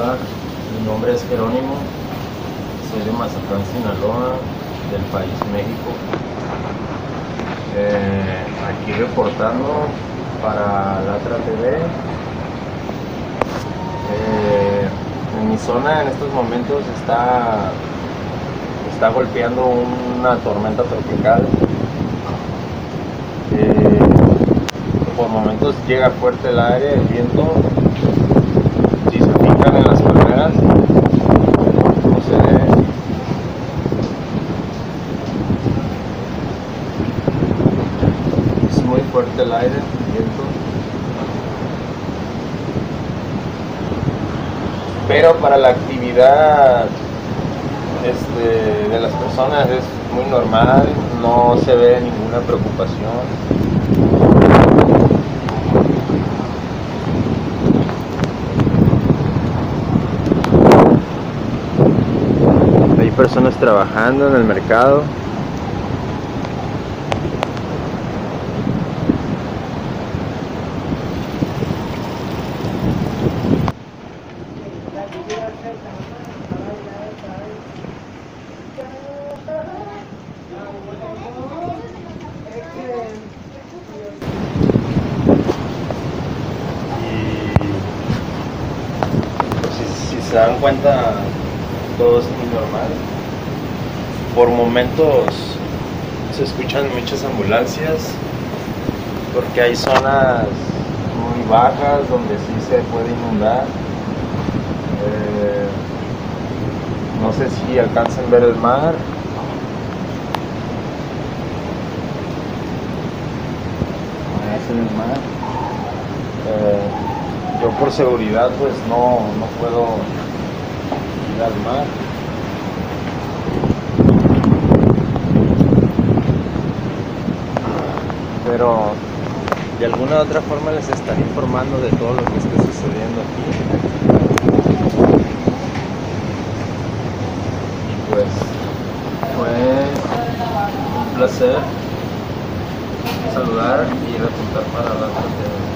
Mi nombre es Jerónimo, soy de Mazatlán, Sinaloa, del país México. Eh, aquí reportando para Latra TV. Eh, en mi zona en estos momentos está, está golpeando una tormenta tropical. Eh, por momentos llega fuerte el aire, el viento, fuerte el aire, viento. Pero para la actividad este, de las personas es muy normal, no se ve ninguna preocupación. Hay personas trabajando en el mercado. Y pues, si, si se dan cuenta, todo es muy normal. Por momentos se escuchan muchas ambulancias porque hay zonas muy bajas donde sí se puede inundar. Eh, no sé si alcancen a ver el mar. Es el mar. Eh, yo por seguridad pues no, no puedo ir al mar. Pero de alguna u otra forma les estaré informando de todo lo que esté sucediendo aquí. placer saludar y repuntar para la tarde.